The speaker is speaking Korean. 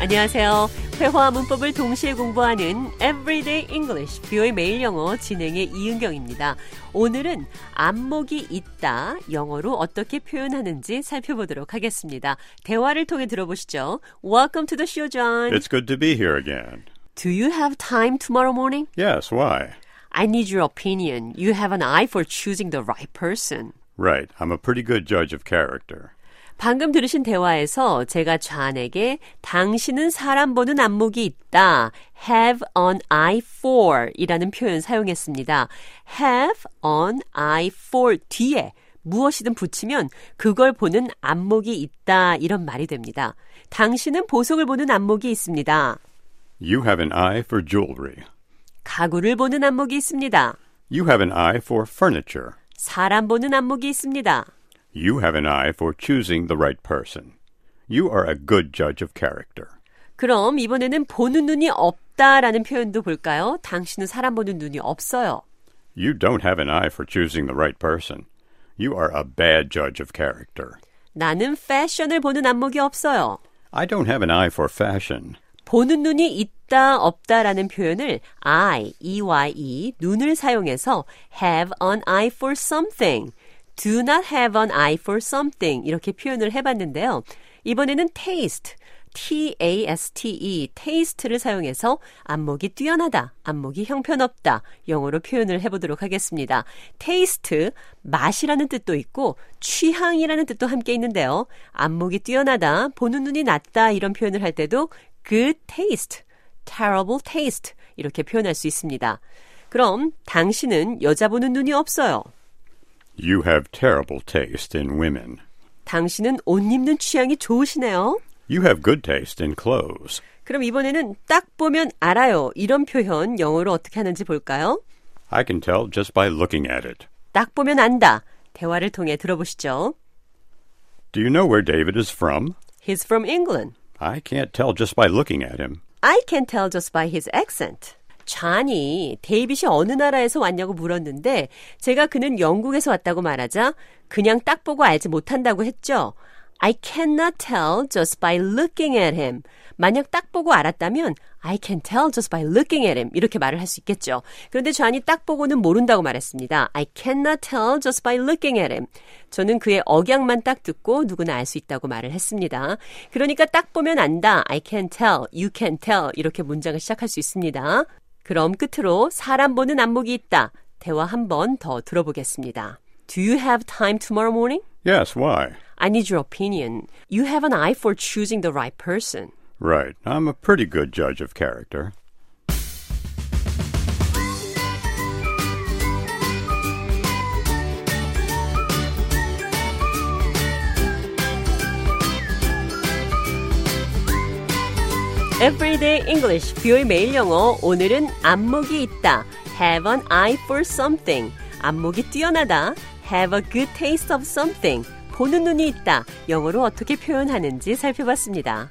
안녕하세요. 회화와 문법을 동시에 공부하는 Everyday English, 뷰의 매일 영어 진행의 이은경입니다. 오늘은 안목이 있다, 영어로 어떻게 표현하는지 살펴보도록 하겠습니다. 대화를 통해 들어보시죠. Welcome to the show, John. It's good to be here again. Do you have time tomorrow morning? Yes, why? I need your opinion. You have an eye for choosing the right person. Right, I'm a pretty good judge of character. 방금 들으신 대화에서 제가 좌안에게 당신은 사람 보는 안목이 있다. have an eye for 이라는 표현 사용했습니다. have an eye for 뒤에 무엇이든 붙이면 그걸 보는 안목이 있다 이런 말이 됩니다. 당신은 보석을 보는 안목이 있습니다. You have an eye for jewelry. 가구를 보는 안목이 있습니다. You have an eye for furniture. 사람 보는 안목이 있습니다. You have an eye for choosing the right person. You are a good judge of character. 그럼 이번에는 보는 눈이 없다라는 표현도 볼까요? 당신은 사람 보는 눈이 없어요. You don't have an eye for choosing the right person. You are a bad judge of character. 나는 패션을 보는 안목이 없어요. I don't have an eye for fashion. 보는 눈이 있다, 없다라는 표현을 I, E-Y-E, 눈을 사용해서 have an eye for something, do not have an eye for something 이렇게 표현을 해봤는데요. 이번에는 taste, T-A-S-T-E, taste를 사용해서 안목이 뛰어나다, 안목이 형편없다, 영어로 표현을 해보도록 하겠습니다. taste, 맛이라는 뜻도 있고 취향이라는 뜻도 함께 있는데요. 안목이 뛰어나다, 보는 눈이 낮다 이런 표현을 할 때도 good taste, terrible taste 이렇게 표현할 수 있습니다. 그럼 당신은 여자 보는 눈이 없어요. You have terrible taste in women. 당신은 옷 입는 취향이 좋으시네요. You have good taste in clothes. 그럼 이번에는 딱 보면 알아요. 이런 표현 영어로 어떻게 하는지 볼까요? I can tell just by looking at it. 딱 보면 안다. 대화를 통해 들어보시죠. Do you know where David is from? He's from England. I can't tell just by looking at him. I can tell just by his accent. 잔이 데이빗이 어느 나라에서 왔냐고 물었는데 제가 그는 영국에서 왔다고 말하자 그냥 딱 보고 알지 못한다고 했죠. I cannot tell just by looking at him. 만약 딱 보고 알았다면 I can tell just by looking at him 이렇게 말을 할 수 있겠죠. 그런데 잔이 딱 보고는 모른다고 말했습니다. I cannot tell just by looking at him. 저는 그의 억양만 딱 듣고 누구나 알 수 있다고 말을 했습니다. 그러니까 딱 보면 안다. I can tell, you can tell 이렇게 문장을 시작할 수 있습니다. 그럼 끝으로 사람 보는 안목이 있다. 대화 한 번 더 들어보겠습니다. Do you have time tomorrow morning? Yes, why? I need your opinion. You have an eye for choosing the right person. Right. I'm a pretty good judge of character. Everyday English, 뷰의 매일 영어. 오늘은 안목이 있다. Have an eye for something. 안목이 뛰어나다. Have a good taste of something. 보는 눈이 있다. 영어로 어떻게 표현하는지 살펴봤습니다.